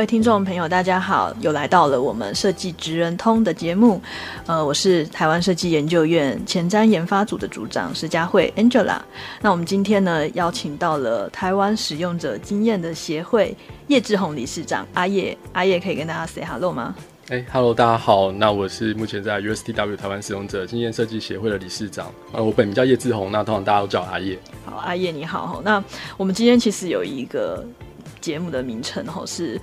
位听众朋友，大家好，又来到了我们设计职人通的节目。呃，我是台湾设计研究院前瞻研发组的组长施佳慧 Angela。那我们今天呢，邀请到了台湾使用者经验的协会叶志宏理事长阿叶。阿叶可以跟大家 say hello 吗？哎、欸、，hello，大家好。那我是目前在 USTW 台湾使用者经验设计协会的理事长。呃，我本名叫叶志宏，那通常大家都叫阿叶。好，阿叶你好。那我们今天其实有一个。节目的名称哈是，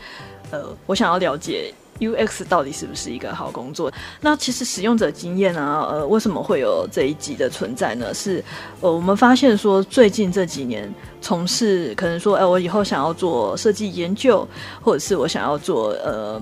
呃，我想要了解 UX 到底是不是一个好工作？那其实使用者经验啊，呃，为什么会有这一集的存在呢？是，呃，我们发现说最近这几年从事可能说，哎、呃，我以后想要做设计研究，或者是我想要做呃。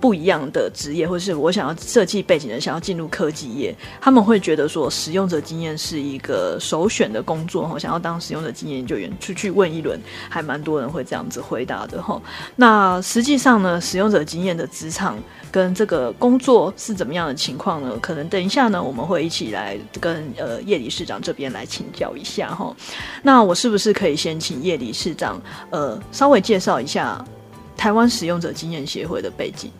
不一样的职业，或是我想要设计背景的，想要进入科技业，他们会觉得说使用者经验是一个首选的工作，哈，想要当使用者经验研究员，出去问一轮，还蛮多人会这样子回答的，哈。那实际上呢，使用者经验的职场跟这个工作是怎么样的情况呢？可能等一下呢，我们会一起来跟呃叶理事长这边来请教一下，哈。那我是不是可以先请叶理事长呃稍微介绍一下台湾使用者经验协会的背景？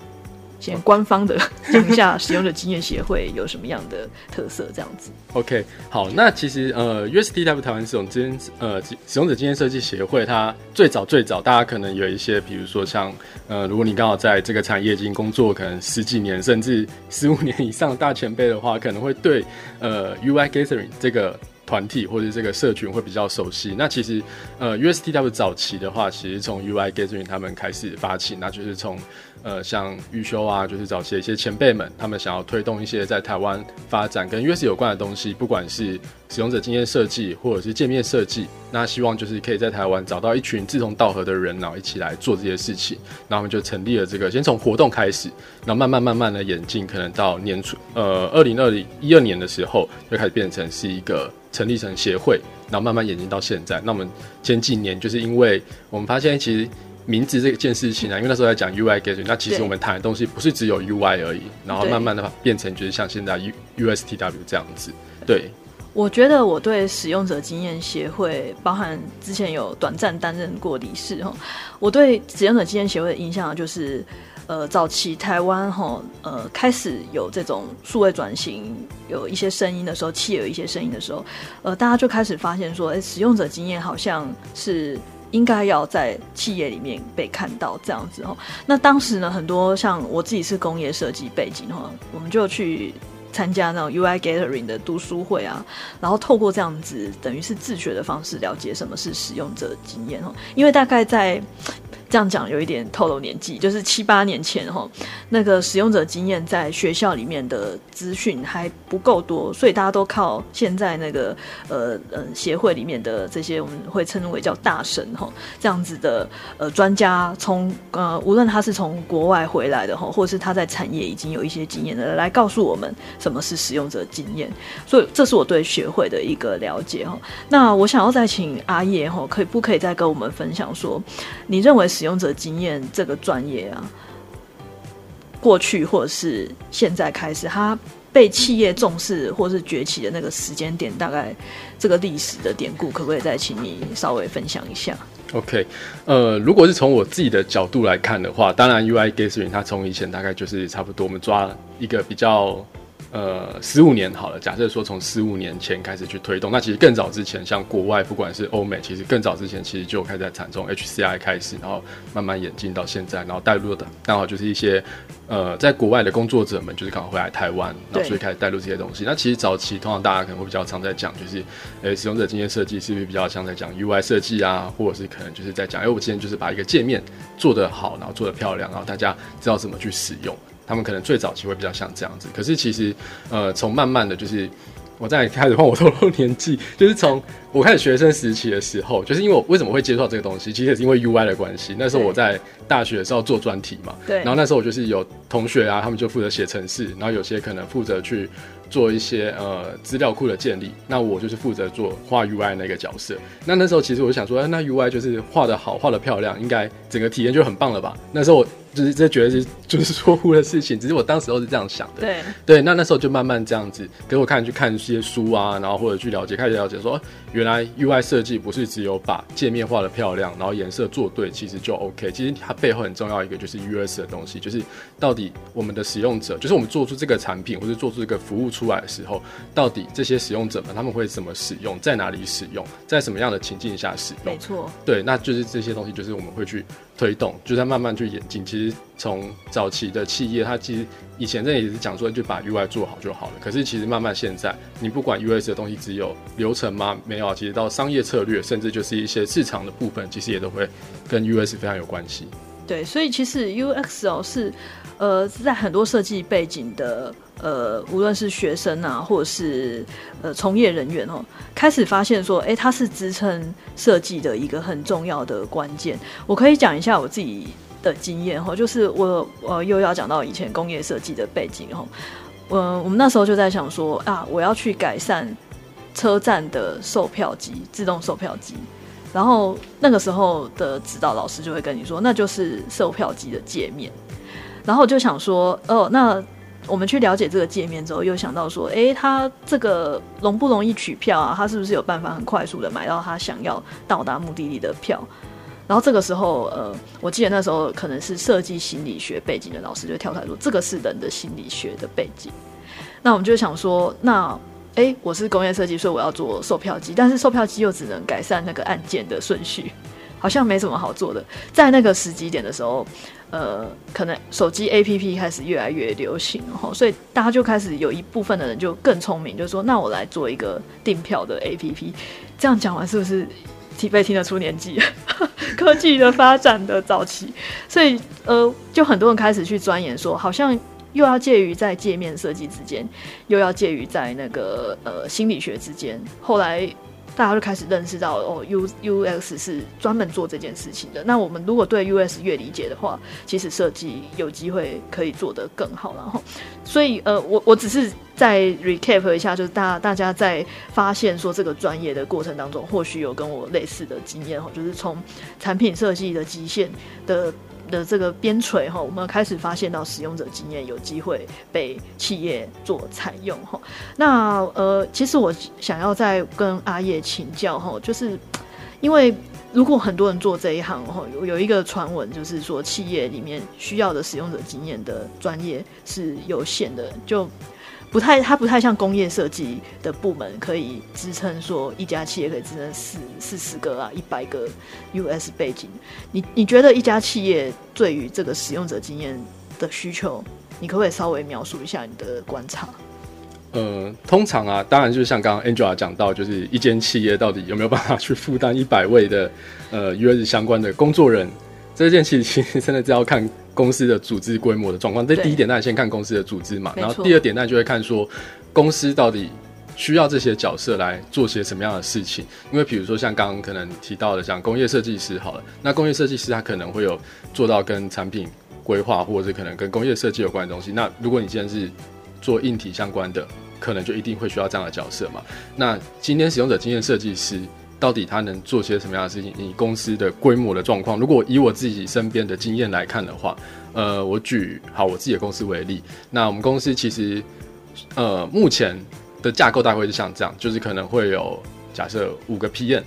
先官方的 讲一下使用者经验协会有什么样的特色，这样子。OK，好，那其实呃，USTW 台湾使用经呃使用者经验设计协会，它最早最早，大家可能有一些，比如说像呃，如果你刚好在这个产业已经工作可能十几年，甚至十五年以上大前辈的话，可能会对呃 UI Gathering 这个。团体或者这个社群会比较熟悉。那其实，呃，USTW 早期的话，其实从 UI Gathering 他们开始发起，那就是从呃像玉修啊，就是早期的一些前辈们，他们想要推动一些在台湾发展跟 US 有关的东西，不管是使用者经验设计或者是界面设计，那希望就是可以在台湾找到一群志同道合的人，然后一起来做这些事情。那我们就成立了这个，先从活动开始，然后慢慢慢慢的演进，可能到年初，呃，二零二零一二年的时候，就开始变成是一个。成立成协会，然后慢慢演进到现在。那我们前几年就是因为我们发现，其实名字这件事情啊，因为那时候在讲 UI Gathering，那其实我们谈的东西不是只有 UI 而已，然后慢慢的变成就是像现在 USTW 这样子。对，我觉得我对使用者经验协会，包含之前有短暂担任过理事哈，我对使用者经验协会的印象就是。呃，早期台湾哈，呃，开始有这种数位转型，有一些声音的时候，企业有一些声音的时候，呃，大家就开始发现说，哎、欸，使用者经验好像是应该要在企业里面被看到这样子哦。那当时呢，很多像我自己是工业设计背景哈，我们就去参加那种 UI Gathering 的读书会啊，然后透过这样子等于是自学的方式了解什么是使用者经验哦，因为大概在。这样讲有一点透露年纪，就是七八年前哈，那个使用者经验在学校里面的资讯还不够多，所以大家都靠现在那个呃呃协会里面的这些我们会称为叫大神哈这样子的呃专家，从呃无论他是从国外回来的哈，或是他在产业已经有一些经验的，来告诉我们什么是使用者经验，所以这是我对学会的一个了解哈。那我想要再请阿叶哈，可以不可以再跟我们分享说，你认为？使用者经验这个专业啊，过去或者是现在开始，它被企业重视或是崛起的那个时间点，大概这个历史的典故，可不可以再请你稍微分享一下？OK，呃，如果是从我自己的角度来看的话，当然 UI Gathering 它从以前大概就是差不多，我们抓一个比较。呃，十五年好了。假设说从十五年前开始去推动，那其实更早之前，像国外不管是欧美，其实更早之前其实就开始在产，从 HCI 开始，然后慢慢演进到现在，然后带入的刚好就是一些呃，在国外的工作者们，就是刚好会来台湾，然后所以开始带入这些东西。那其实早期通常大家可能会比较常在讲，就是呃、使用者经验设计是不是比较像在讲 UI 设计啊，或者是可能就是在讲，哎、我今天就是把一个界面做得好，然后做得漂亮，然后大家知道怎么去使用。他们可能最早期会比较像这样子，可是其实，呃，从慢慢的就是我在开始换我透露年纪，就是从我开始学生时期的时候，就是因为我为什么会接触到这个东西，其实也是因为 UI 的关系。那时候我在大学的时候做专题嘛，对，然后那时候我就是有同学啊，他们就负责写程式，然后有些可能负责去做一些呃资料库的建立，那我就是负责做画 UI 那个角色。那那时候其实我就想说，那 UI 就是画的好，画的漂亮，应该整个体验就很棒了吧？那时候我。就是这觉得是就是错误的事情，只是我当时都是这样想的。对对，那那时候就慢慢这样子给我看，去看一些书啊，然后或者去了解，开始了解说，原来 UI 设计不是只有把界面画的漂亮，然后颜色做对，其实就 OK。其实它背后很重要一个就是 US 的东西，就是到底我们的使用者，就是我们做出这个产品或者做出这个服务出来的时候，到底这些使用者们他们会怎么使用，在哪里使用，在什么样的情境下使用？没错。对，那就是这些东西，就是我们会去。推动，就在慢慢去演进。其实从早期的企业，它其实以前这也是讲说，就把 UI 做好就好了。可是其实慢慢现在，你不管 U S 的东西只有流程吗？没有，其实到商业策略，甚至就是一些市场的部分，其实也都会跟 U S 非常有关系。对，所以其实 UX 哦是，呃是，在很多设计背景的。呃，无论是学生啊，或者是呃从业人员哦，开始发现说，哎、它是支撑设计的一个很重要的关键。我可以讲一下我自己的经验哈，就是我呃又要讲到以前工业设计的背景哈，呃，我们那时候就在想说啊，我要去改善车站的售票机，自动售票机，然后那个时候的指导老师就会跟你说，那就是售票机的界面，然后就想说，哦，那。我们去了解这个界面之后，又想到说，诶，他这个容不容易取票啊？他是不是有办法很快速的买到他想要到达目的地的票？然后这个时候，呃，我记得那时候可能是设计心理学背景的老师就跳出来说，这个是人的心理学的背景。那我们就想说，那诶，我是工业设计，所以我要做售票机，但是售票机又只能改善那个按键的顺序，好像没什么好做的。在那个时机点的时候。呃，可能手机 APP 开始越来越流行，哈，所以大家就开始有一部分的人就更聪明，就说，那我来做一个订票的 APP。这样讲完，是不是体被听得出年纪？科技的发展的早期，所以呃，就很多人开始去钻研，说好像又要介于在界面设计之间，又要介于在那个呃心理学之间，后来。大家就开始认识到哦，U U X 是专门做这件事情的。那我们如果对 U S 越理解的话，其实设计有机会可以做得更好。然后，所以呃，我我只是再 recap 一下，就是大大家在发现说这个专业的过程当中，或许有跟我类似的经验哈，就是从产品设计的极限的。的这个边陲哈，我们开始发现到使用者经验有机会被企业做采用哈。那呃，其实我想要再跟阿叶请教哈，就是因为如果很多人做这一行哈，有有一个传闻就是说，企业里面需要的使用者经验的专业是有限的，就。不太，它不太像工业设计的部门可以支撑说一家企业可以支撑四四十个啊一百个 US 背景。你你觉得一家企业对于这个使用者经验的需求，你可不可以稍微描述一下你的观察？呃，通常啊，当然就是像刚刚 Angela 讲到，就是一间企业到底有没有办法去负担一百位的呃 US 相关的工作人，这件事情 真的是要看。公司的组织规模的状况，这第一点，那先看公司的组织嘛。然后第二点，那就会看说公司到底需要这些角色来做些什么样的事情。因为比如说像刚刚可能提到的，像工业设计师好了，那工业设计师他可能会有做到跟产品规划，或者是可能跟工业设计有关的东西。那如果你既然是做硬体相关的，可能就一定会需要这样的角色嘛。那今天使用者经验设计师。到底他能做些什么样的事情？以公司的规模的状况，如果以我自己身边的经验来看的话，呃，我举好我自己的公司为例。那我们公司其实，呃，目前的架构大概会是像这样，就是可能会有假设五个 PM，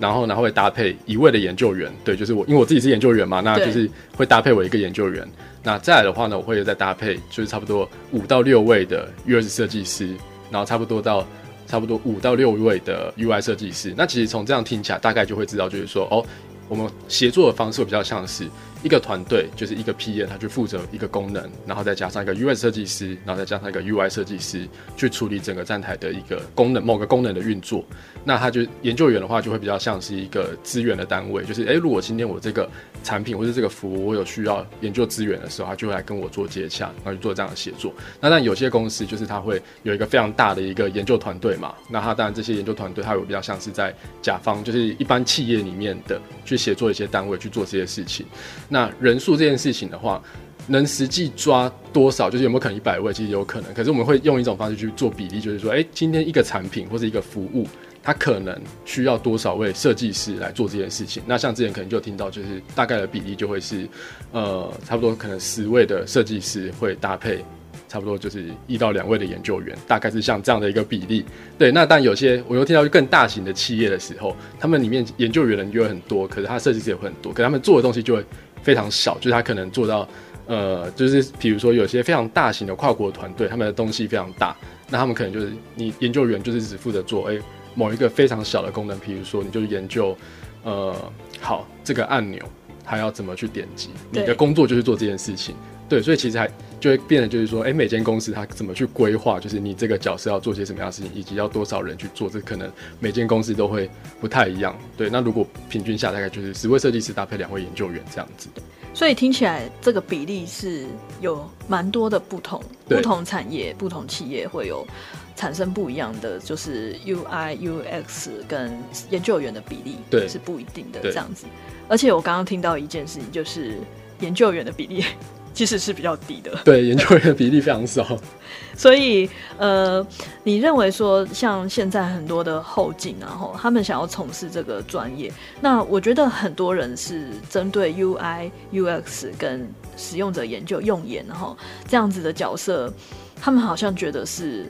然后然后会搭配一位的研究员，对，就是我，因为我自己是研究员嘛，那就是会搭配我一个研究员。那再来的话呢，我会再搭配，就是差不多五到六位的 US 设计师，然后差不多到。差不多五到六位的 UI 设计师，那其实从这样听起来，大概就会知道，就是说，哦，我们协作的方式比较像是一个团队，就是一个 PM，他去负责一个功能，然后再加上一个 UI 设计师，然后再加上一个 UI 设计师去处理整个站台的一个功能，某个功能的运作。那他就研究员的话，就会比较像是一个资源的单位，就是，诶，如果今天我这个产品或者这个服务，我有需要研究资源的时候，他就会来跟我做接洽，然后去做这样的协作。那但有些公司就是他会有一个非常大的一个研究团队嘛，那他当然这些研究团队，他有比较像是在甲方，就是一般企业里面的去协作一些单位去做这些事情。那人数这件事情的话，能实际抓多少，就是有没有可能一百位，其实有可能。可是我们会用一种方式去做比例，就是说，哎、今天一个产品或者一个服务。它可能需要多少位设计师来做这件事情？那像之前可能就听到，就是大概的比例就会是，呃，差不多可能十位的设计师会搭配，差不多就是一到两位的研究员，大概是像这样的一个比例。对，那但有些我又听到更大型的企业的时候，他们里面研究员人就会很多，可是他设计师也会很多，可是他们做的东西就会非常小，就是他可能做到，呃，就是比如说有些非常大型的跨国团队，他们的东西非常大，那他们可能就是你研究员就是只负责做，诶、某一个非常小的功能，比如说，你就研究，呃，好，这个按钮它要怎么去点击？你的工作就是做这件事情，对，所以其实还就会变得就是说，哎、欸，每间公司它怎么去规划，就是你这个角色要做些什么样的事情，以及要多少人去做，这可能每间公司都会不太一样，对。那如果平均下大概就是十位设计师搭配两位研究员这样子。所以听起来这个比例是有蛮多的不同，不同产业、不同企业会有。产生不一样的就是 UI UX 跟研究员的比例，对，是不一定的这样子。而且我刚刚听到一件事情，就是研究员的比例 其实是比较低的。对，研究员的比例非常少。所以呃，你认为说像现在很多的后进，然后他们想要从事这个专业，那我觉得很多人是针对 UI UX 跟使用者研究用眼，然后这样子的角色，他们好像觉得是。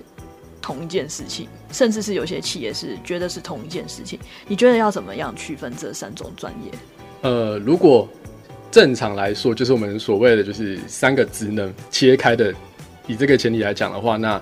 同一件事情，甚至是有些企业是觉得是同一件事情。你觉得要怎么样区分这三种专业？呃，如果正常来说，就是我们所谓的就是三个职能切开的，以这个前提来讲的话，那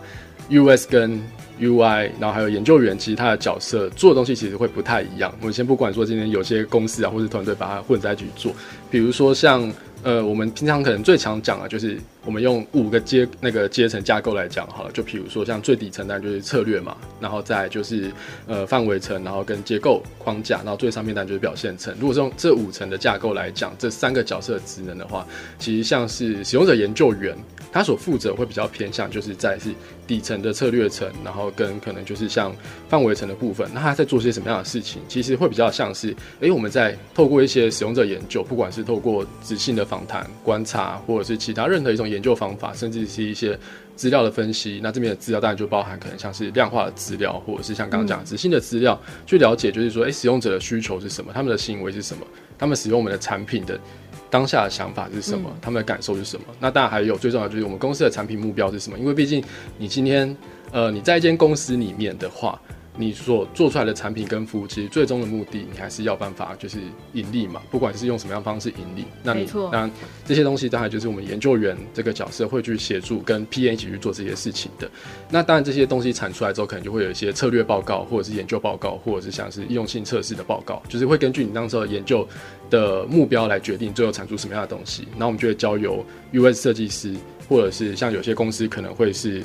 U S 跟 UI，然后还有研究员，其实他的角色做的东西其实会不太一样。我们先不管说今天有些公司啊，或者团队把它混在一起做，比如说像呃，我们平常可能最常讲的就是。我们用五个阶那个阶层架构来讲好了，就比如说像最底层当然就是策略嘛，然后再就是呃范围层，然后跟结构框架，然后最上面当然就是表现层。如果是用这五层的架构来讲，这三个角色职能的话，其实像是使用者研究员，他所负责会比较偏向就是在是底层的策略层，然后跟可能就是像范围层的部分，那他在做些什么样的事情？其实会比较像是，哎，我们在透过一些使用者研究，不管是透过质性的访谈、观察，或者是其他任何一种。研究方法，甚至是一些资料的分析。那这边的资料当然就包含可能像是量化的资料，或者是像刚刚讲的质性的资料，去了解就是说，诶、使用者的需求是什么，他们的行为是什么，他们使用我们的产品的当下的想法是什么，他们的感受是什么。那当然还有最重要的就是我们公司的产品目标是什么，因为毕竟你今天呃你在一间公司里面的话。你所做出来的产品跟服务，其实最终的目的，你还是要办法就是盈利嘛。不管是用什么样方式盈利，那你当然这些东西当然就是我们研究员这个角色会去协助跟 PM 一起去做这些事情的。那当然这些东西产出来之后，可能就会有一些策略报告，或者是研究报告，或者是像是应用性测试的报告，就是会根据你当时的研究的目标来决定最后产出什么样的东西。然后我们就会交由 US 设计师，或者是像有些公司可能会是。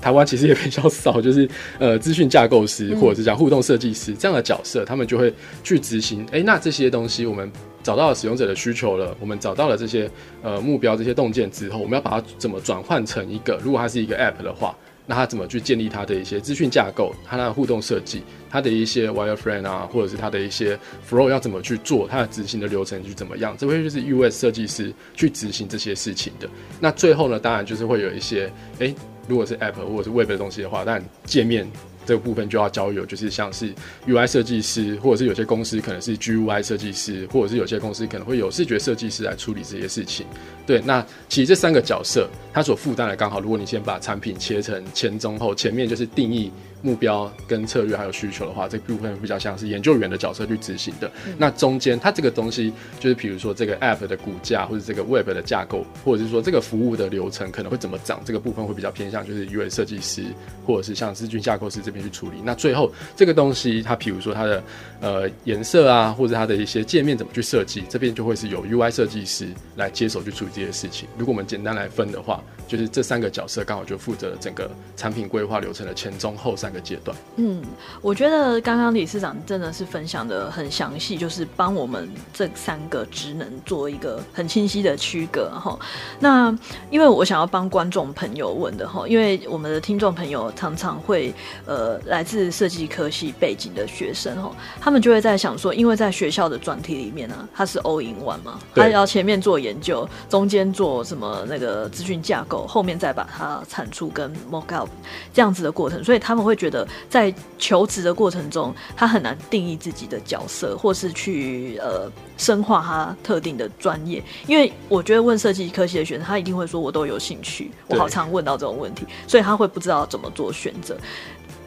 台湾其实也比较少，就是呃资讯架构师或者是讲互动设计师这样的角色，他们就会去执行。哎、欸，那这些东西我们找到了使用者的需求了，我们找到了这些呃目标、这些洞见之后，我们要把它怎么转换成一个？如果它是一个 App 的话，那它怎么去建立它的一些资讯架构？它的互动设计，它的一些 Wireframe 啊，或者是它的一些 Flow 要怎么去做？它的执行的流程去怎么样？这会就是 US 设计师去执行这些事情的。那最后呢，当然就是会有一些哎。如果是 App 或者是 Web 的东西的话，但界面这个部分就要交由，就是像是 UI 设计师，或者是有些公司可能是 GUI 设计师，或者是有些公司可能会有视觉设计师来处理这些事情。对，那其实这三个角色，它所负担的刚好，如果你先把产品切成前中后，前面就是定义。目标跟策略还有需求的话，这部分比较像是研究员的角色去执行的。嗯、那中间它这个东西，就是比如说这个 App 的股价，或者这个 Web 的架构，或者是说这个服务的流程可能会怎么涨，这个部分会比较偏向就是 UX 设计师，或者是像资讯架构师这边去处理。那最后这个东西，它比如说它的呃颜色啊，或者它的一些界面怎么去设计，这边就会是由 UI 设计师来接手去处理这些事情。如果我们简单来分的话，就是这三个角色刚好就负责了整个产品规划流程的前中后三。三个阶段。嗯，我觉得刚刚理事长真的是分享的很详细，就是帮我们这三个职能做一个很清晰的区隔哈。那因为我想要帮观众朋友问的哈，因为我们的听众朋友常常会呃来自设计科系背景的学生哈，他们就会在想说，因为在学校的专题里面呢、啊，它是 all in one 嘛，他要前面做研究，中间做什么那个资讯架构，后面再把它产出跟 mock up 这样子的过程，所以他们会觉得在求职的过程中，他很难定义自己的角色，或是去呃深化他特定的专业。因为我觉得问设计科系的学生，他一定会说我都有兴趣，我好常问到这种问题，所以他会不知道怎么做选择。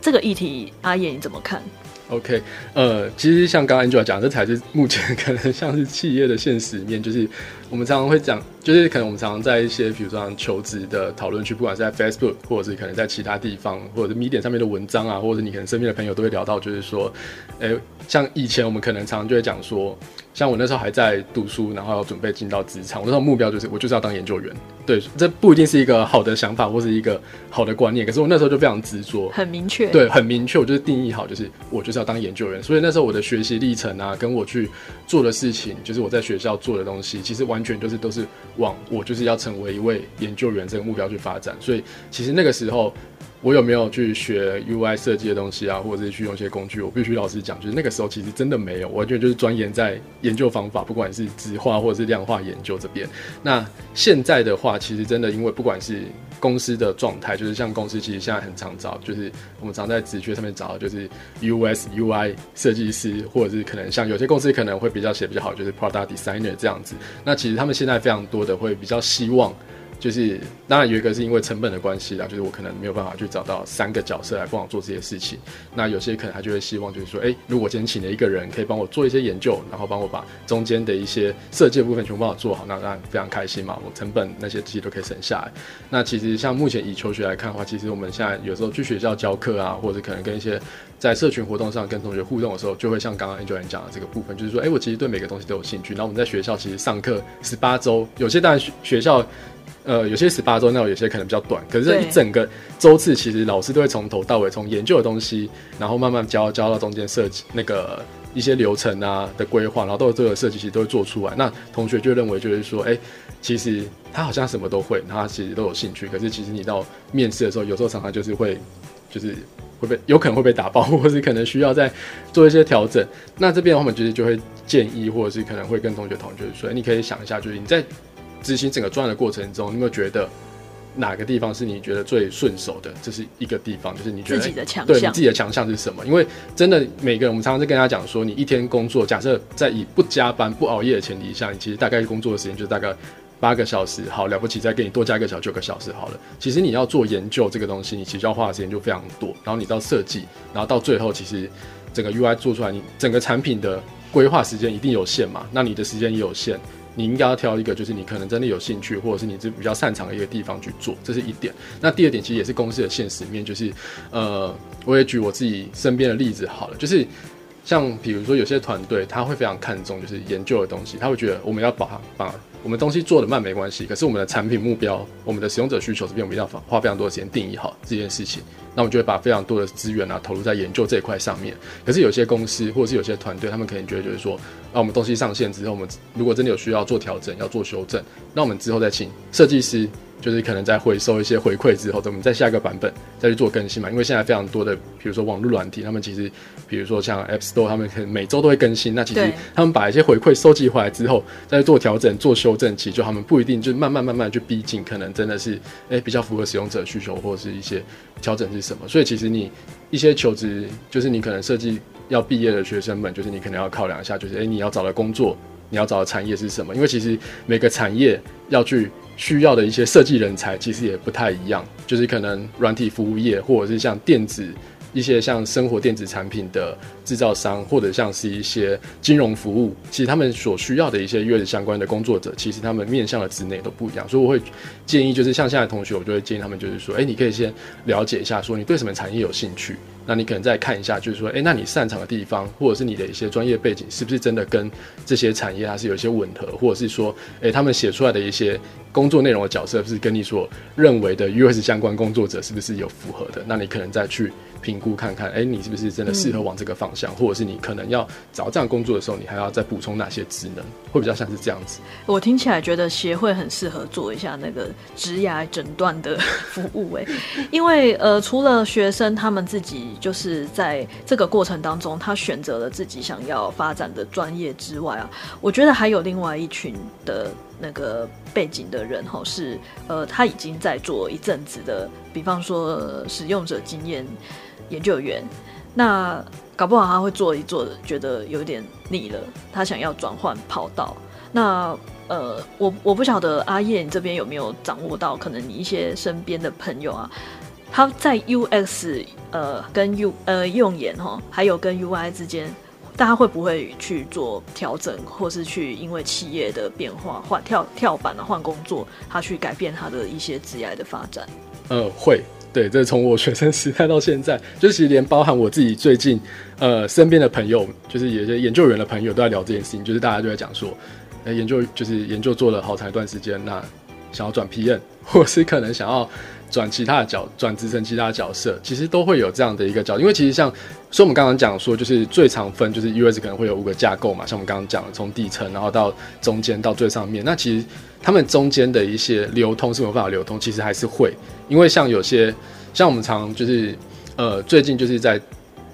这个议题，阿叶你怎么看？OK，呃，其实像刚刚 Angela 讲，这才是目前可能像是企业的现实面，就是我们常常会讲，就是可能我们常常在一些比如说像求职的讨论区，不管是在 Facebook 或者是可能在其他地方，或者是 Medium 上面的文章啊，或者你可能身边的朋友都会聊到，就是说，诶，像以前我们可能常常就会讲说。像我那时候还在读书，然后要准备进到职场，我那时候目标就是我就是要当研究员。对，这不一定是一个好的想法或是一个好的观念，可是我那时候就非常执着，很明确。对，很明确，我就是定义好，就是我就是要当研究员。所以那时候我的学习历程啊，跟我去做的事情，就是我在学校做的东西，其实完完全就是都是往我就是要成为一位研究员这个目标去发展。所以其实那个时候。我有没有去学 UI 设计的东西啊，或者是去用一些工具？我必须老实讲，就是那个时候其实真的没有，完全就是钻研在研究方法，不管是质化或者是量化研究这边。那现在的话，其实真的因为不管是公司的状态，就是像公司其实现在很常找，就是我们常在职缺上面找，就是 US UI 设计师，或者是可能像有些公司可能会比较写比较好，就是 Product Designer 这样子。那其实他们现在非常多的会比较希望。就是当然有一个是因为成本的关系啦，就是我可能没有办法去找到三个角色来帮我做这些事情。那有些可能他就会希望就是说，诶，如果今天请了一个人可以帮我做一些研究，然后帮我把中间的一些设计的部分全部帮我做好，那当然非常开心嘛，我成本那些这些都可以省下来。那其实像目前以求学来看的话，其实我们现在有时候去学校教课啊，或者可能跟一些在社群活动上跟同学互动的时候，就会像刚刚 Angel 讲的这个部分，就是说，诶，我其实对每个东西都有兴趣。然后我们在学校其实上课十八周，有些当然学校。呃，有些十八周，那有些可能比较短。可是这一整个周次，其实老师都会从头到尾，从研究的东西，然后慢慢教教到中间设计那个一些流程啊的规划，然后都有这个设计，其实都会做出来。那同学就认为就是说，哎、欸，其实他好像什么都会，他其实都有兴趣。可是其实你到面试的时候，有时候常常就是会，就是会被有可能会被打爆，或是可能需要再做一些调整。那这边我们其实就会建议，或者是可能会跟同学讨论，就是说，你可以想一下，就是你在。执行整个专案的过程中，你有没有觉得哪个地方是你觉得最顺手的？这是一个地方，就是你觉得自己的强项，对，你自己的强项是什么？因为真的每个人，我们常常在跟大家讲说，你一天工作，假设在以不加班、不熬夜的前提下，你其实大概工作的时间就是大概八个小时。好，了不起，再给你多加一个小九个小时好了。其实你要做研究这个东西，你其实要花的时间就非常多。然后你到设计，然后到最后，其实整个 UI 做出来，你整个产品的规划时间一定有限嘛？那你的时间也有限。你应该要挑一个，就是你可能真的有兴趣，或者是你是比较擅长的一个地方去做，这是一点。那第二点其实也是公司的现实面，就是呃，我也举我自己身边的例子好了，就是像比如说有些团队他会非常看重就是研究的东西，他会觉得我们要把它把我们东西做的慢没关系，可是我们的产品目标、我们的使用者需求这边，我们要花非常多的时间定义好这件事情。那我们就会把非常多的资源啊投入在研究这一块上面。可是有些公司或者是有些团队，他们可能觉得就是说，啊，我们东西上线之后，我们如果真的有需要做调整、要做修正，那我们之后再请设计师。就是可能在回收一些回馈之后，我们再下一个版本再去做更新嘛。因为现在非常多的，比如说网络软体，他们其实，比如说像 App Store，他们可能每周都会更新。那其实他们把一些回馈收集回来之后，再做调整、做修正，其实就他们不一定就慢慢慢慢去逼近，可能真的是诶、比较符合使用者需求，或者是一些调整是什么。所以其实你一些求职，就是你可能设计要毕业的学生们，就是你可能要考量一下，就是诶、你要找的工作，你要找的产业是什么？因为其实每个产业要去。需要的一些设计人才其实也不太一样，就是可能软体服务业，或者是像电子一些像生活电子产品的制造商，或者像是一些金融服务，其实他们所需要的一些 UX 相关的工作者，其实他们面向的职能都不一样。所以我会建议，就是像现在同学，我就会建议他们，就是说，哎，你可以先了解一下，说你对什么产业有兴趣。那你可能再看一下，就是说，诶，那你擅长的地方，或者是你的一些专业背景，是不是真的跟这些产业它是有一些吻合，或者是说，诶，他们写出来的一些工作内容的角色，是跟你所认为的 US 相关工作者是不是有符合的？那你可能再去。评估看看，哎、欸，你是不是真的适合往这个方向，嗯、或者是你可能要找这样工作的时候，你还要再补充哪些职能，会比较像是这样子。我听起来觉得协会很适合做一下那个职涯诊断的服务，哎，因为呃，除了学生他们自己就是在这个过程当中，他选择了自己想要发展的专业之外啊，我觉得还有另外一群的。那个背景的人哈是呃，他已经在做一阵子的，比方说使用者经验研究员，那搞不好他会做一做，觉得有点腻了，他想要转换跑道。那呃，我我不晓得阿叶你这边有没有掌握到，可能你一些身边的朋友啊，他在 UX 呃跟 U 呃用眼哈，还有跟 UI 之间。大家会不会去做调整，或是去因为企业的变化换跳跳板啊，换工作，他去改变他的一些职业的发展？呃，会，对，这从我学生时代到现在，就其实连包含我自己最近，呃，身边的朋友，就是有些研究员的朋友都在聊这件事情，就是大家就在讲说，呃，研究就是研究做了好长一段时间，那想要转 PN，或是可能想要。转其他的角，转职成其他的角色，其实都会有这样的一个角，因为其实像，所以我们刚刚讲说，就是最常分就是 US 可能会有五个架构嘛，像我们刚刚讲的，从底层然后到中间到最上面，那其实他们中间的一些流通是没有办法流通，其实还是会，因为像有些像我们常就是呃最近就是在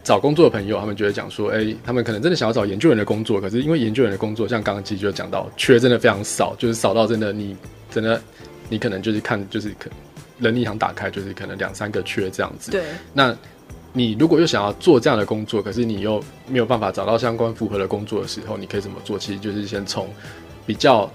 找工作的朋友，他们就会讲说，哎、他们可能真的想要找研究员的工作，可是因为研究员的工作，像刚刚其实就讲到，缺真的非常少，就是少到真的你真的你可能就是看就是可。人力行打开就是可能两三个缺这样子。对。那你如果又想要做这样的工作，可是你又没有办法找到相关符合的工作的时候，你可以怎么做？其实就是先从比较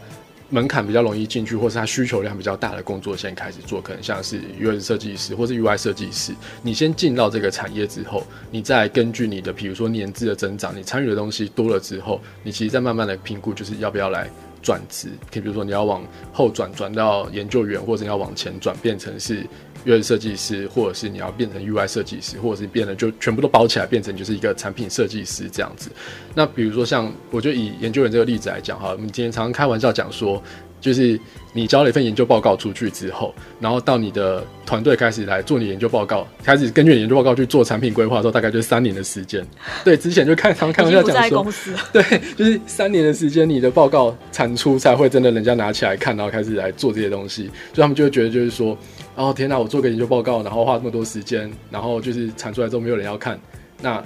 门槛比较容易进去，或是它需求量比较大的工作先开始做。可能像是 UI 设计师或是 UI 设计师，你先进到这个产业之后，你再根据你的比如说年资的增长，你参与的东西多了之后，你其实再慢慢的评估，就是要不要来。转职，可以比如说你要往后转，转到研究员，或者你要往前转变成是 UI 设计师，或者是你要变成 UI 设计师，或者是变得就全部都包起来变成就是一个产品设计师这样子。那比如说像，我就以研究员这个例子来讲哈，我们今天常常开玩笑讲说。就是你交了一份研究报告出去之后，然后到你的团队开始来做你研究报告，开始根据你研究报告去做产品规划的时候，大概就是三年的时间。对，之前就看常开玩笑讲说，对，就是三年的时间，你的报告产出才会真的人家拿起来看，然后开始来做这些东西，所以他们就会觉得就是说，哦天哪，我做个研究报告，然后花那么多时间，然后就是产出来之后没有人要看，那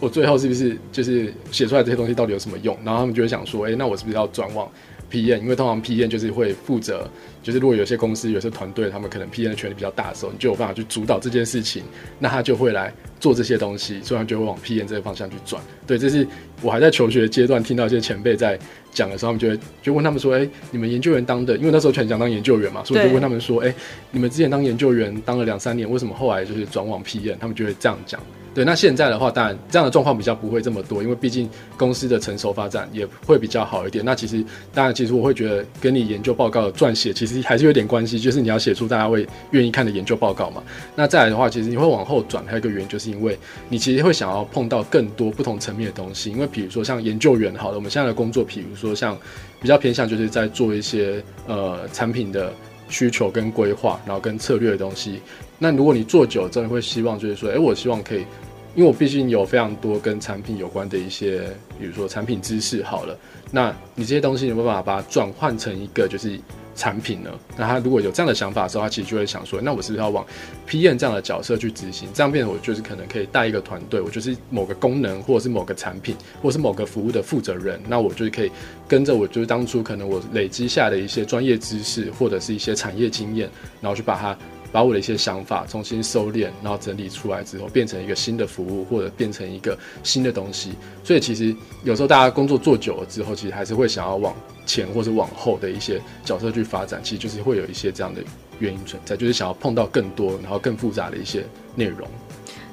我最后是不是就是写出来这些东西到底有什么用？然后他们就会想说，哎，那我是不是要转往？PM，因为通常 PM 就是会负责，就是如果有些公司、有些团队，他们可能 PM 的权力比较大的时候，你就有办法去主导这件事情，那他就会来做这些东西，所以他就会往 PM 这个方向去转。对，这是我还在求学阶段听到一些前辈在讲的时候，他们就会就问他们说：“哎、你们研究员当的，因为那时候全想当研究员嘛，所以我就问他们说：哎、你们之前当研究员当了两三年，为什么后来就是转往 PM？他们就会这样讲。”对，那现在的话，当然这样的状况比较不会这么多，因为毕竟公司的成熟发展也会比较好一点。那其实，当然，其实我会觉得跟你研究报告的撰写其实还是有点关系，就是你要写出大家会愿意看的研究报告嘛。那再来的话，其实你会往后转，还有一个原因，就是因为你其实会想要碰到更多不同层面的东西。因为比如说像研究员，好了，我们现在的工作，比如说像比较偏向就是在做一些呃产品的需求跟规划，然后跟策略的东西。那如果你做久，真的会希望就是说，哎，我希望可以，因为我毕竟有非常多跟产品有关的一些，比如说产品知识。好了，那你这些东西有没有办法把它转换成一个就是产品呢？那他如果有这样的想法的时候，他其实就会想说，那我是不是要往 PM 这样的角色去执行？这样变成我就是可能可以带一个团队，我就是某个功能或者是某个产品或者是某个服务的负责人，那我就是可以跟着我就是当初可能我累积下的一些专业知识或者是一些产业经验，然后去把它。把我的一些想法重新收敛，然后整理出来之后，变成一个新的服务，或者变成一个新的东西。所以其实有时候大家工作做久了之后，其实还是会想要往前或者往后的一些角色去发展。其实就是会有一些这样的原因存在，就是想要碰到更多，然后更复杂的一些内容。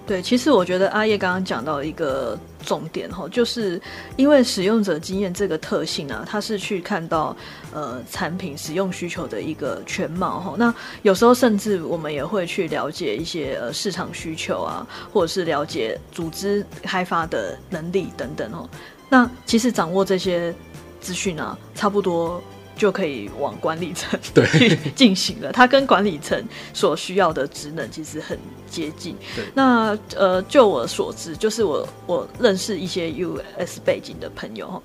对，其实我觉得阿叶刚刚讲到一个重点哈，就是因为使用者经验这个特性啊，它是去看到呃产品使用需求的一个全貌哈。那有时候甚至我们也会去了解一些呃市场需求啊，或者是了解组织开发的能力等等哦。那其实掌握这些资讯啊，差不多。就可以往管理层 去进行了。它跟管理层所需要的职能其实很接近。那呃，就我所知，就是我我认识一些 US 背景的朋友，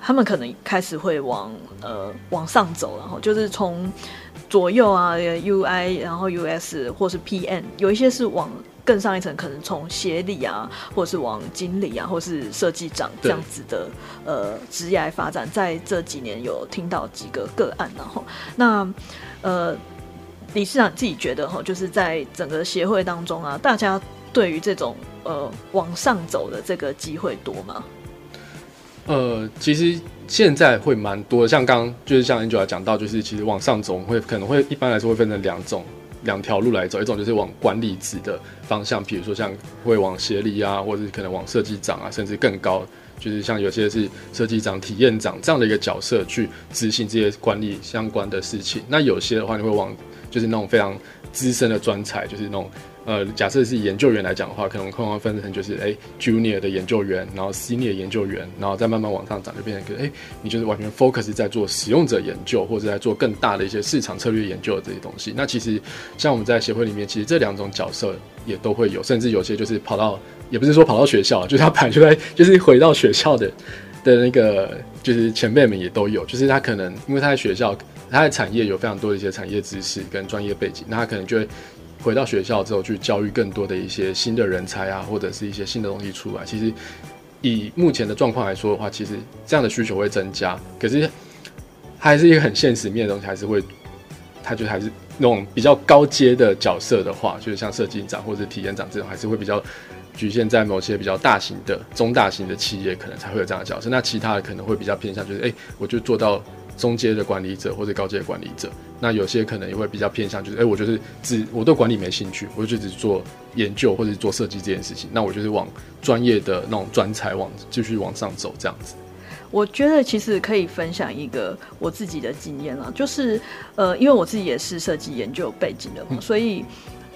他们可能开始会往呃往上走，然后就是从左右啊 UI，然后 US 或是 PM，有一些是往。更上一层，可能从协理啊，或是往经理啊，或是设计长这样子的呃职业发展，在这几年有听到几个个案，然后那呃理事长自己觉得哈，就是在整个协会当中啊，大家对于这种呃往上走的这个机会多吗？呃，其实现在会蛮多的，像刚刚就是像 Angela 讲到，就是其实往上走会可能会一般来说会分成两种。两条路来走，一种就是往管理职的方向，比如说像会往协理啊，或者是可能往设计长啊，甚至更高，就是像有些是设计长、体验长这样的一个角色去执行这些管理相关的事情。那有些的话，你会往就是那种非常资深的专才，就是那种。呃，假设是研究员来讲的话，可能会分成就是哎，junior 的研究员，然后 senior 研究员，然后再慢慢往上涨，就变成一个哎，你就是完全 focus 在做使用者研究，或者在做更大的一些市场策略研究的这些东西。那其实像我们在协会里面，其实这两种角色也都会有，甚至有些就是跑到，也不是说跑到学校，就是他本来就，是回到学校的的那个，就是前辈们也都有，就是他可能因为他在学校，他的产业有非常多的一些产业知识跟专业背景，那他可能就会。回到学校之后，去教育更多的一些新的人才啊，或者是一些新的东西出来。其实以目前的状况来说的话，其实这样的需求会增加。可是它还是一个很现实面的东西，还是会，他就还是那种比较高阶的角色的话，就是像设计长或者体验长这种，还是会比较局限在某些比较大型的、中大型的企业，可能才会有这样的角色。那其他的可能会比较偏向，就是哎、我就做到。中阶的管理者或者高阶的管理者，那有些可能也会比较偏向，就是哎、欸，我就是只我对管理没兴趣，我就只做研究或者做设计这件事情。那我就是往专业的那种专才往继续往上走这样子。我觉得其实可以分享一个我自己的经验了，就是呃，因为我自己也是设计研究背景的嘛，嗯、所以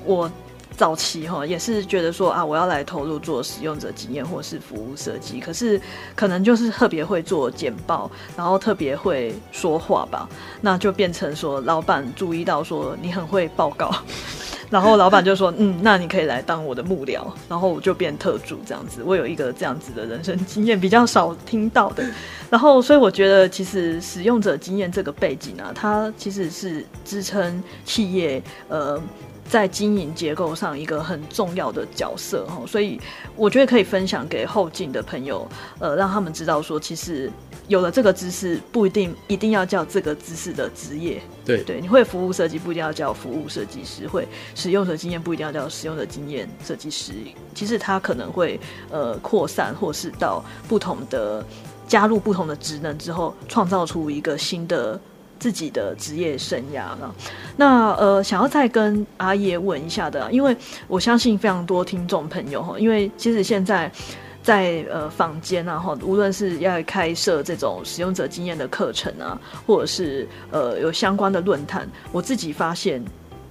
我。早期哈也是觉得说啊，我要来投入做使用者经验或是服务设计，可是可能就是特别会做简报，然后特别会说话吧，那就变成说老板注意到说你很会报告，然后老板就说嗯，那你可以来当我的幕僚，然后我就变特助这样子。我有一个这样子的人生经验，比较少听到的，然后所以我觉得其实使用者经验这个背景啊，它其实是支撑企业呃。在经营结构上一个很重要的角色哈，所以我觉得可以分享给后进的朋友，呃，让他们知道说，其实有了这个知识不一定一定要叫这个知识的职业，对对，你会服务设计不一定要叫服务设计师，会使用者经验不一定要叫使用者经验设计师，其实它可能会呃扩散或是到不同的加入不同的职能之后，创造出一个新的。自己的职业生涯呢，那呃，想要再跟阿叶问一下的，因为我相信非常多听众朋友哈，因为其实现在在呃坊间啊哈，无论是要开设这种使用者经验的课程啊，或者是呃有相关的论坛，我自己发现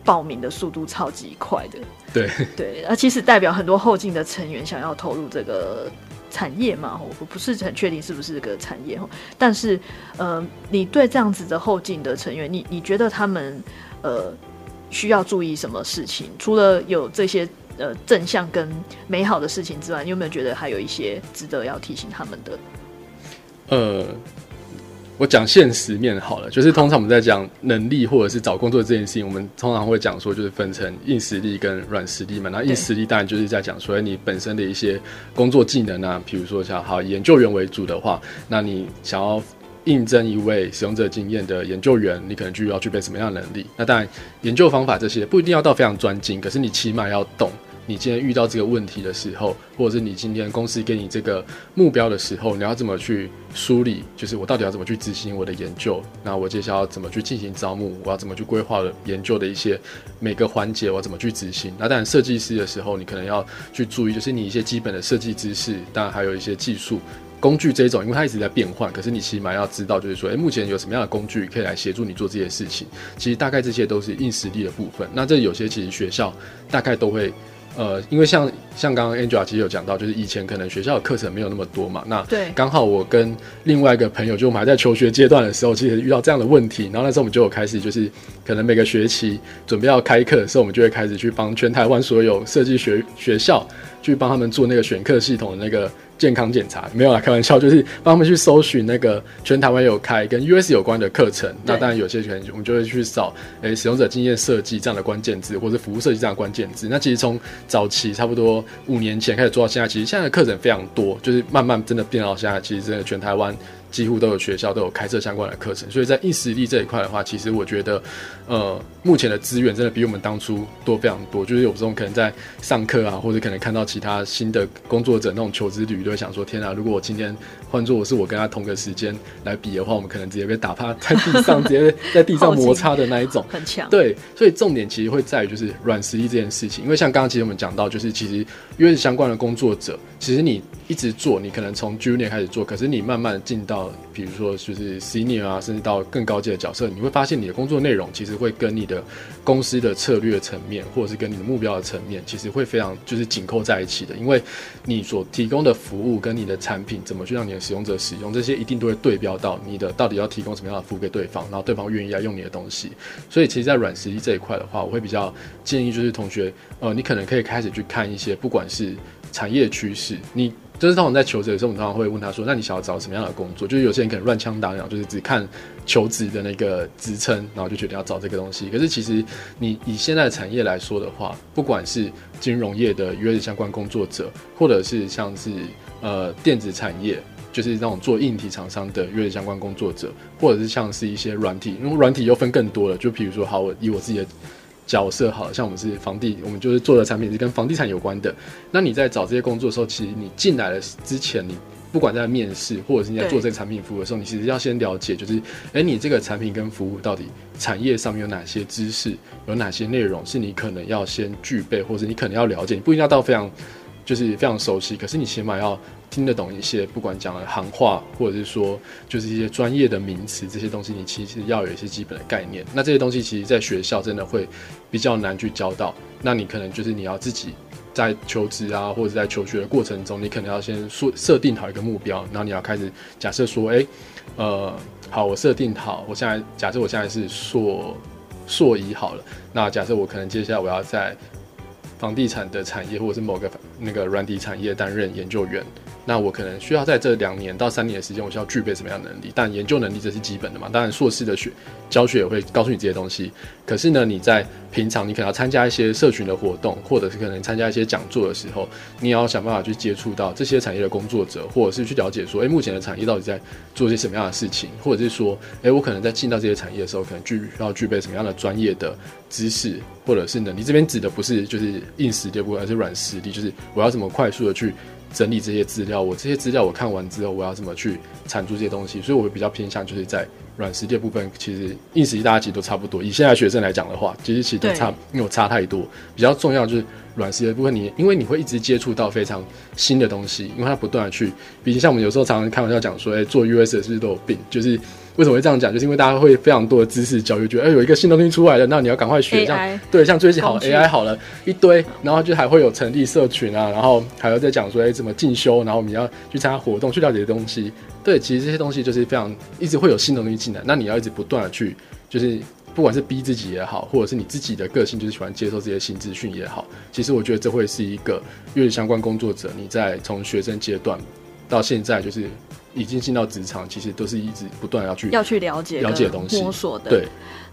报名的速度超级快的，对对，那其实代表很多后进的成员想要投入这个。产业嘛，我不是很确定是不是个产业，但是，呃，你对这样子的后进的成员，你你觉得他们呃需要注意什么事情？除了有这些呃正向跟美好的事情之外，你有没有觉得还有一些值得要提醒他们的？呃。我讲现实面好了，就是通常我们在讲能力或者是找工作这件事情，我们通常会讲说，就是分成硬实力跟软实力嘛。那硬实力当然就是在讲说你本身的一些工作技能啊，比如说像好研究员为主的话，那你想要应征一位使用者经验的研究员，你可能就要具备什么样的能力？那当然研究方法这些不一定要到非常专精，可是你起码要懂你今天遇到这个问题的时候，或者是你今天公司给你这个目标的时候，你要怎么去梳理？就是我到底要怎么去执行我的研究？那我接下来要怎么去进行招募？我要怎么去规划研究的一些每个环节？我要怎么去执行？那当然，设计师的时候，你可能要去注意，就是你一些基本的设计知识，当然还有一些技术。工具这种，因为它一直在变换，可是你起码要知道，就是说，诶，目前有什么样的工具可以来协助你做这些事情。其实大概这些都是硬实力的部分。那这有些其实学校大概都会，呃，因为像像刚刚 Angela 其实有讲到，就是以前可能学校的课程没有那么多嘛。那对，刚好我跟另外一个朋友，就我们还在求学阶段的时候，其实遇到这样的问题，然后那时候我们就有开始，就是可能每个学期准备要开课的时候，我们就会开始去帮全台湾所有设计学学校去帮他们做那个选课系统的那个。健康检查没有啦，开玩笑，就是帮他们去搜寻那个全台湾有开跟 US 有关的课程。那当然有些可能我们就会去扫，诶、欸，使用者经验设计这样的关键字，或者服务设计这样的关键字。那其实从早期差不多五年前开始做到现在，其实现在的课程非常多，就是慢慢真的变到现在，其实真的全台湾。几乎都有学校都有开设相关的课程，所以在硬实力这一块的话，其实我觉得，呃，目前的资源真的比我们当初多非常多。就是有时候可能在上课啊，或者可能看到其他新的工作者那种求职履历，都会想说：天啊，如果我今天换作我是我跟他同个时间来比的话，我们可能直接被打趴在地上，直接在地上摩擦的那一种，很强。对，所以重点其实会在于就是软实力这件事情。因为像刚刚其实我们讲到，就是其实因为相关的工作者，其实你一直做，你可能从 Junior 开始做，可是你慢慢进到。比如说，就是 senior 啊，甚至到更高阶的角色，你会发现你的工作内容其实会跟你的公司的策略层面，或者是跟你的目标的层面，其实会非常就是紧扣在一起的。因为你所提供的服务跟你的产品怎么去让你的使用者使用，这些一定都会对标到你的到底要提供什么样的服务给对方，然后对方愿意来用你的东西。所以，其实，在软实力这一块的话，我会比较建议就是同学，呃，你可能可以开始去看一些，不管是产业趋势，你。就是当我们在求职的时候，我们通常会问他说：“那你想要找什么样的工作？”就是有些人可能乱枪打鸟，就是只看求职的那个职称，然后就决定要找这个东西。可是其实你以现在产业来说的话，不管是金融业的 UX 相关工作者，或者是像是呃电子产业，就是那种做硬体厂商的 UX 相关工作者，或者是像是一些软体，因为软体又分更多了。就比如说，好，我以我自己的。角色好像我们是房地，我们就是做的产品是跟房地产有关的。那你在找这些工作的时候，其实你进来了之前，你不管在面试或者是你在做这个产品服务的时候，你其实要先了解，就是哎，你这个产品跟服务到底产业上面有哪些知识，有哪些内容是你可能要先具备，或者你可能要了解，你不一定要到非常就是非常熟悉，可是你起码要。听得懂一些，不管讲的行话，或者是说就是一些专业的名词，这些东西你其实要有一些基本的概念。那这些东西其实，在学校真的会比较难去教到。那你可能就是你要自己在求职啊，或者在求学的过程中，你可能要先说设定好一个目标，然后你要开始假设说，哎、呃，好，我设定好，我现在假设我现在是硕硕一好了，那假设我可能接下来我要在房地产的产业或者是某个那个软体产业担任研究员。那我可能需要在这两年到三年的时间，我需要具备什么样的能力？但研究能力这是基本的嘛。当然，硕士的学教学也会告诉你这些东西。可是呢，你在平常你可能要参加一些社群的活动，或者是可能参加一些讲座的时候，你也要想办法去接触到这些产业的工作者，或者是去了解说，诶，目前的产业到底在做些什么样的事情，或者是说，诶，我可能在进到这些产业的时候，可能具要具备什么样的专业的知识，或者是能力。这边指的不是就是硬实力，不而是软实力，就是我要怎么快速的去。整理这些资料，我这些资料我看完之后，我要怎么去产出这些东西？所以，我比较偏向就是在软实力部分，其实硬实力大家其实都差不多。以现在学生来讲的话，其实其实都差没有差太多。比较重要就是软实力的部分，你因为你会一直接触到非常新的东西，因为它不断的去，毕竟像我们有时候常常开玩笑讲说，哎，做 US 是不是都有病？就是。为什么会这样讲？就是因为大家会非常多的知识教育，觉得哎、欸，有一个新东西出来了，那你要赶快学。这样对，像最近好 AI 好了一堆，然后就还会有成立社群啊，然后还要再讲说哎、欸，怎么进修，然后我们要去参加活动，去了解的东西。对，其实这些东西就是非常一直会有新的东西进来，那你要一直不断的去，就是不管是逼自己也好，或者是你自己的个性就是喜欢接受这些新资讯也好，其实我觉得这会是一个乐理相关工作者你在从学生阶段到现在就是。已经进到职场，其实都是一直不断要去要去了解、了解东西、摸索的。对，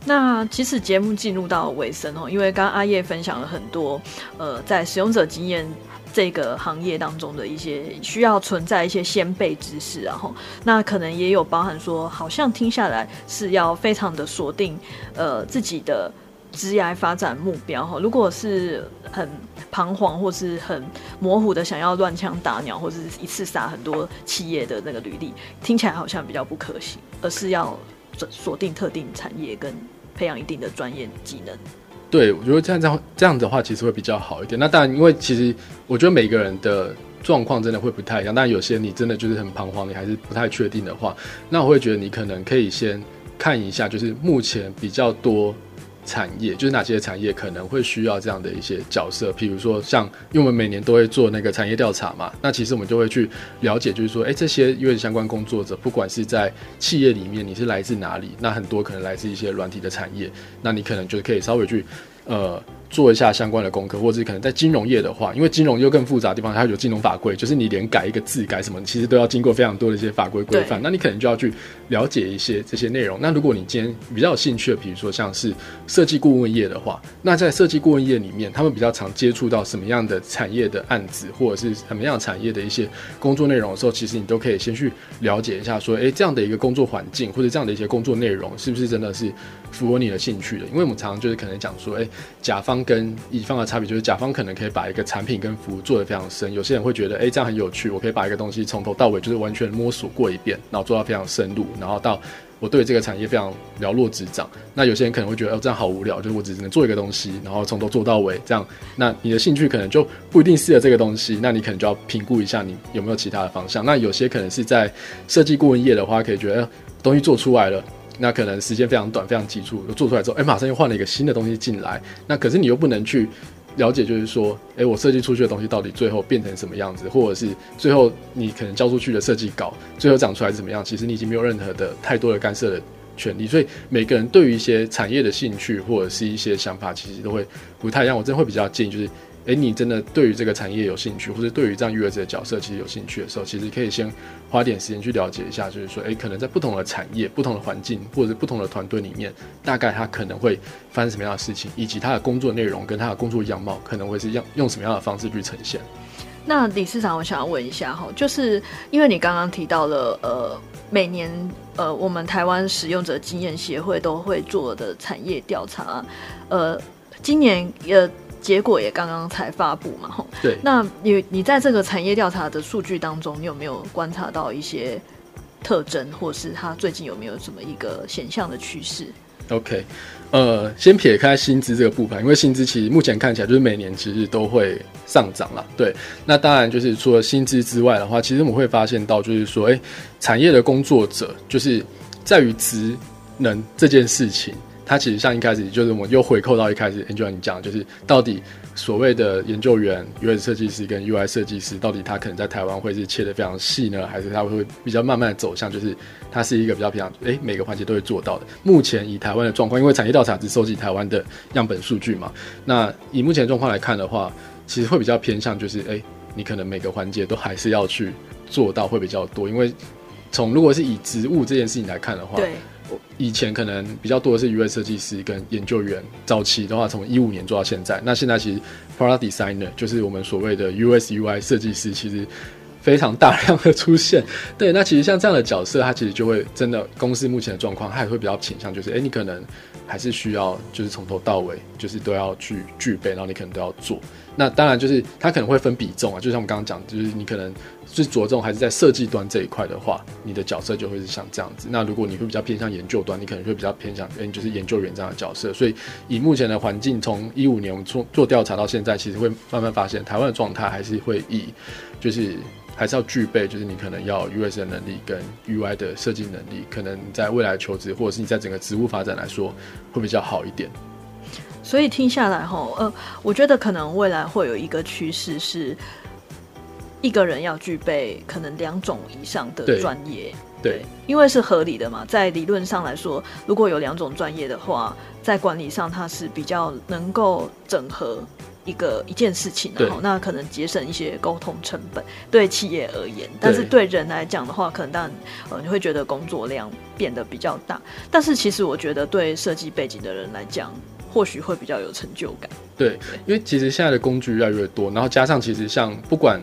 那其实节目进入到尾声哦，因为刚刚阿叶分享了很多，呃，在使用者经验这个行业当中的一些需要存在一些先辈知识，然后那可能也有包含说，好像听下来是要非常的锁定，呃，自己的。职业发展目标哈，如果是很彷徨或是很模糊的，想要乱枪打鸟，或者是一次杀很多企业的那个履历，听起来好像比较不可行，而是要锁定特定产业跟培养一定的专业技能。对，我觉得这样这样这样的话，其实会比较好一点。那当然，因为其实我觉得每个人的状况真的会不太一样，但有些你真的就是很彷徨，你还是不太确定的话，那我会觉得你可能可以先看一下，就是目前比较多。产业就是哪些产业可能会需要这样的一些角色，譬如说像，因为我们每年都会做那个产业调查嘛，那其实我们就会去了解，就是说，哎，这些因为相关工作者，不管是在企业里面，你是来自哪里，那很多可能来自一些软体的产业，那你可能就可以稍微去。呃，做一下相关的功课，或者是可能在金融业的话，因为金融又更复杂的地方，它有金融法规，就是你连改一个字改什么，其实都要经过非常多的一些法规规范。那你可能就要去了解一些这些内容。那如果你今天比较有兴趣的，比如说像是设计顾问业的话，那在设计顾问业里面，他们比较常接触到什么样的产业的案子，或者是什么样的产业的一些工作内容的时候，其实你都可以先去了解一下，说，诶，这样的一个工作环境或者这样的一些工作内容，是不是真的是符合你的兴趣的？因为我们常常就是可能讲说，诶。甲方跟乙方的差别就是，甲方可能可以把一个产品跟服务做得非常深。有些人会觉得，哎、这样很有趣，我可以把一个东西从头到尾就是完全摸索过一遍，然后做到非常深入，然后到我对这个产业非常了若指掌。那有些人可能会觉得，哦，这样好无聊，就是我只能做一个东西，然后从头做到尾，这样。那你的兴趣可能就不一定适合这个东西，那你可能就要评估一下你有没有其他的方向。那有些可能是在设计顾问业的话，可以觉得，东西做出来了。那可能时间非常短，非常急促，做出来之后，哎、马上又换了一个新的东西进来。那可是你又不能去了解，就是说，哎、我设计出去的东西到底最后变成什么样子，或者是最后你可能交出去的设计稿，最后长出来是怎么样？其实你已经没有任何的太多的干涉的权利。所以每个人对于一些产业的兴趣或者是一些想法，其实都会不太一样。我真的会比较建议就是。诶，你真的对于这个产业有兴趣，或者对于这样育儿者的角色其实有兴趣的时候，其实可以先花点时间去了解一下，就是说，诶，可能在不同的产业、不同的环境，或者是不同的团队里面，大概他可能会发生什么样的事情，以及他的工作内容跟他的工作样貌可能会是样用什么样的方式去呈现。那理事长，我想要问一下哈，就是因为你刚刚提到了，呃，每年呃，我们台湾使用者经验协会都会做的产业调查，呃，今年呃。结果也刚刚才发布嘛，吼。对。那你你在这个产业调查的数据当中，你有没有观察到一些特征，或是它最近有没有什么一个显象的趋势？OK，呃，先撇开薪资这个部分，因为薪资其实目前看起来就是每年其实都会上涨了。对。那当然就是除了薪资之外的话，其实我们会发现到就是说，哎、欸，产业的工作者就是在于职能这件事情。它其实像一开始就是我们又回扣到一开始，Angela 你讲，就是到底所谓的研究员、UX 设计师跟 UI 设计师，到底他可能在台湾会是切得非常细呢，还是他会比较慢慢走向，就是它是一个比较平常，诶、每个环节都会做到的。目前以台湾的状况，因为产业调查只收集台湾的样本数据嘛，那以目前状况来看的话，其实会比较偏向就是，诶、欸，你可能每个环节都还是要去做到会比较多，因为从如果是以职务这件事情来看的话，对。以前可能比较多的是 UI 设计师跟研究员，早期的话从一五年做到现在，那现在其实 Product Designer 就是我们所谓的 US UI 设计师，其实非常大量的出现。对，那其实像这样的角色，他其实就会真的公司目前的状况，他也会比较倾向就是，哎、你可能还是需要就是从头到尾就是都要去具备，然后你可能都要做。那当然就是它可能会分比重啊，就像我们刚刚讲，就是你可能是着重还是在设计端这一块的话，你的角色就会是像这样子。那如果你会比较偏向研究端，你可能会比较偏向，嗯，就是研究员这样的角色。所以以目前的环境，从一五年我们做做调查到现在，其实会慢慢发现，台湾的状态还是会以就是还是要具备，就是你可能要 UX 的能力跟 UI 的设计能力，可能在未来求职或者是你在整个职务发展来说会比较好一点。所以听下来齁，呃，我觉得可能未来会有一个趋势是，一个人要具备可能两种以上的专业，对，对，因为是合理的嘛。在理论上来说，如果有两种专业的话，在管理上它是比较能够整合一个一件事情，然后那可能节省一些沟通成本，对企业而言。但是对人来讲的话，可能当然呃你会觉得工作量变得比较大。但是其实我觉得对设计背景的人来讲。或许会比较有成就感。对，因为其实现在的工具越来越多，然后加上其实像不管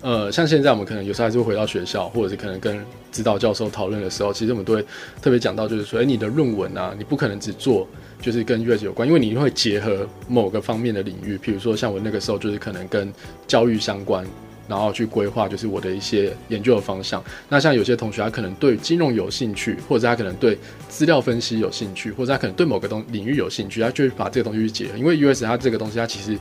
呃，像现在我们可能有时候还是会回到学校，或者是可能跟指导教授讨论的时候，其实我们都会特别讲到，就是说，哎、你的论文啊，你不可能只做就是跟 UX 有关，因为你会结合某个方面的领域，譬如说像我那个时候就是可能跟教育相关。然后去规划，就是我的一些研究的方向。那像有些同学，他可能对金融有兴趣，或者他可能对资料分析有兴趣，或者他可能对某个东领域有兴趣，他就会把这个东西去结合。因为 UX 它这个东西，它其实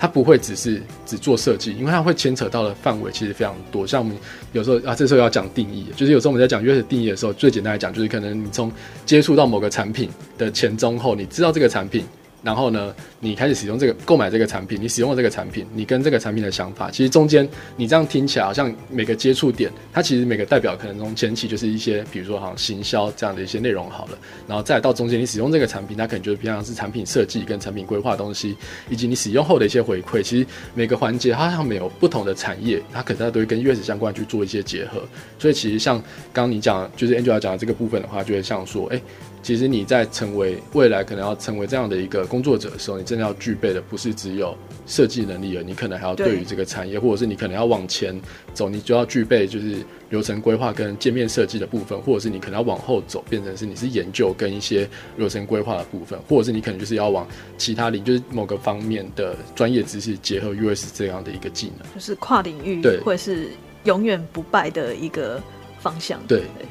它不会只是只做设计，因为它会牵扯到的范围其实非常多。像我们有时候啊，这时候要讲定义，就是有时候我们在讲 UX 定义的时候，最简单来讲，就是可能你从接触到某个产品的前中后，你知道这个产品。然后呢，你开始使用这个购买这个产品，你使用了这个产品，你跟这个产品的想法，其实中间你这样听起来好像每个接触点，它其实每个代表可能从前期就是一些，比如说好像行销这样的一些内容好了，然后再到中间你使用这个产品，它可能就是平常是产品设计跟产品规划东西，以及你使用后的一些回馈。其实每个环节它好像没有不同的产业，它可能它都会跟 UX 相关去做一些结合。所以其实像刚刚你讲，就是 Angela 讲的这个部分的话，就会像说，哎。其实你在成为未来可能要成为这样的一个工作者的时候，你真的要具备的不是只有设计能力了，你可能还要对于这个产业，或者是你可能要往前走，你就要具备就是流程规划跟界面设计的部分，或者是你可能要往后走，变成是你是研究跟一些流程规划的部分，或者是你可能就是要往其他领域，就是某个方面的专业知识结合 US 这样的一个技能，就是跨领域，对，或者是永远不败的一个方向。对，对，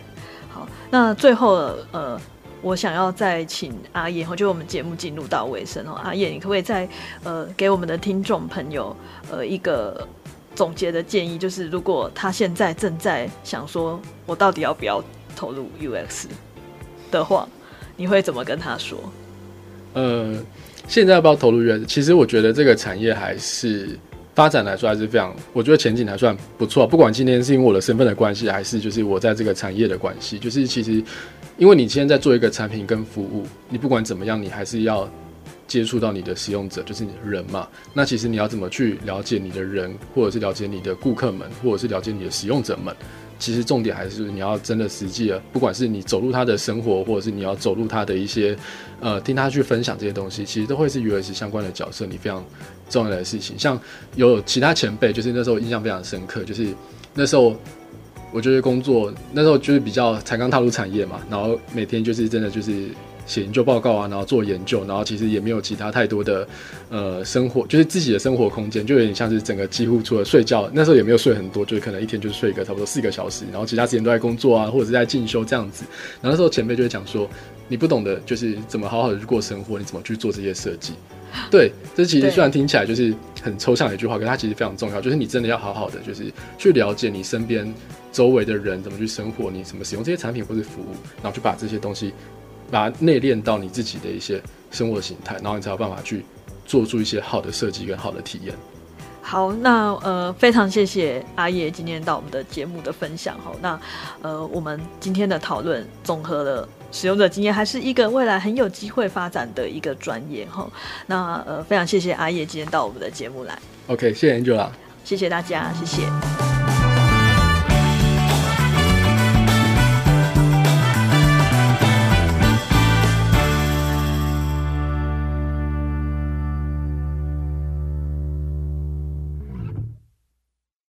好，那最后呃。我想要再请阿叶，就我们节目进入到尾声哦，阿叶，你可不可以再呃给我们的听众朋友呃一个总结的建议？就是如果他现在正在想说，我到底要不要投入 UX 的话，你会怎么跟他说？呃，现在要不要投入 UX？其实我觉得这个产业还是发展来说还是非常，我觉得前景还算不错。不管今天是因为我的身份的关系，还是就是我在这个产业的关系，就是其实。因为你现在做一个产品跟服务，你不管怎么样，你还是要接触到你的使用者，就是你的人嘛。那其实你要怎么去了解你的人，或者是了解你的顾客们，或者是了解你的使用者们？其实重点还是你要真的实际的，不管是你走入他的生活，或者是你要走入他的一些，呃，听他去分享这些东西，其实都会是 UX 相关的角色，你非常重要的事情。像有其他前辈，就是那时候印象非常深刻，就是那时候。我就是工作那时候就是比较才刚踏入产业嘛，然后每天就是真的就是写研究报告啊，然后做研究，然后其实也没有其他太多的呃生活，就是自己的生活空间，就有点像是整个几乎除了睡觉，那时候也没有睡很多，就是可能一天就睡个差不多四个小时，然后其他时间都在工作啊，或者是在进修这样子。然后那时候前辈就会讲说，你不懂得就是怎么好好的去过生活，你怎么去做这些设计？对，这其实虽然听起来就是很抽象的一句话，可是它其实非常重要，就是你真的要好好的就是去了解你身边。周围的人怎么去生活？你怎么使用这些产品或是服务？然后去把这些东西，把它内练到你自己的一些生活形态，然后你才有办法去做出一些好的设计跟好的体验。好，那呃，非常谢谢阿叶今天到我们的节目的分享。好，那呃，我们今天的讨论综合了使用者经验，还是一个未来很有机会发展的一个专业。哈，那呃，非常谢谢阿叶今天到我们的节目来。OK，谢谢 Angela，谢谢大家，谢谢。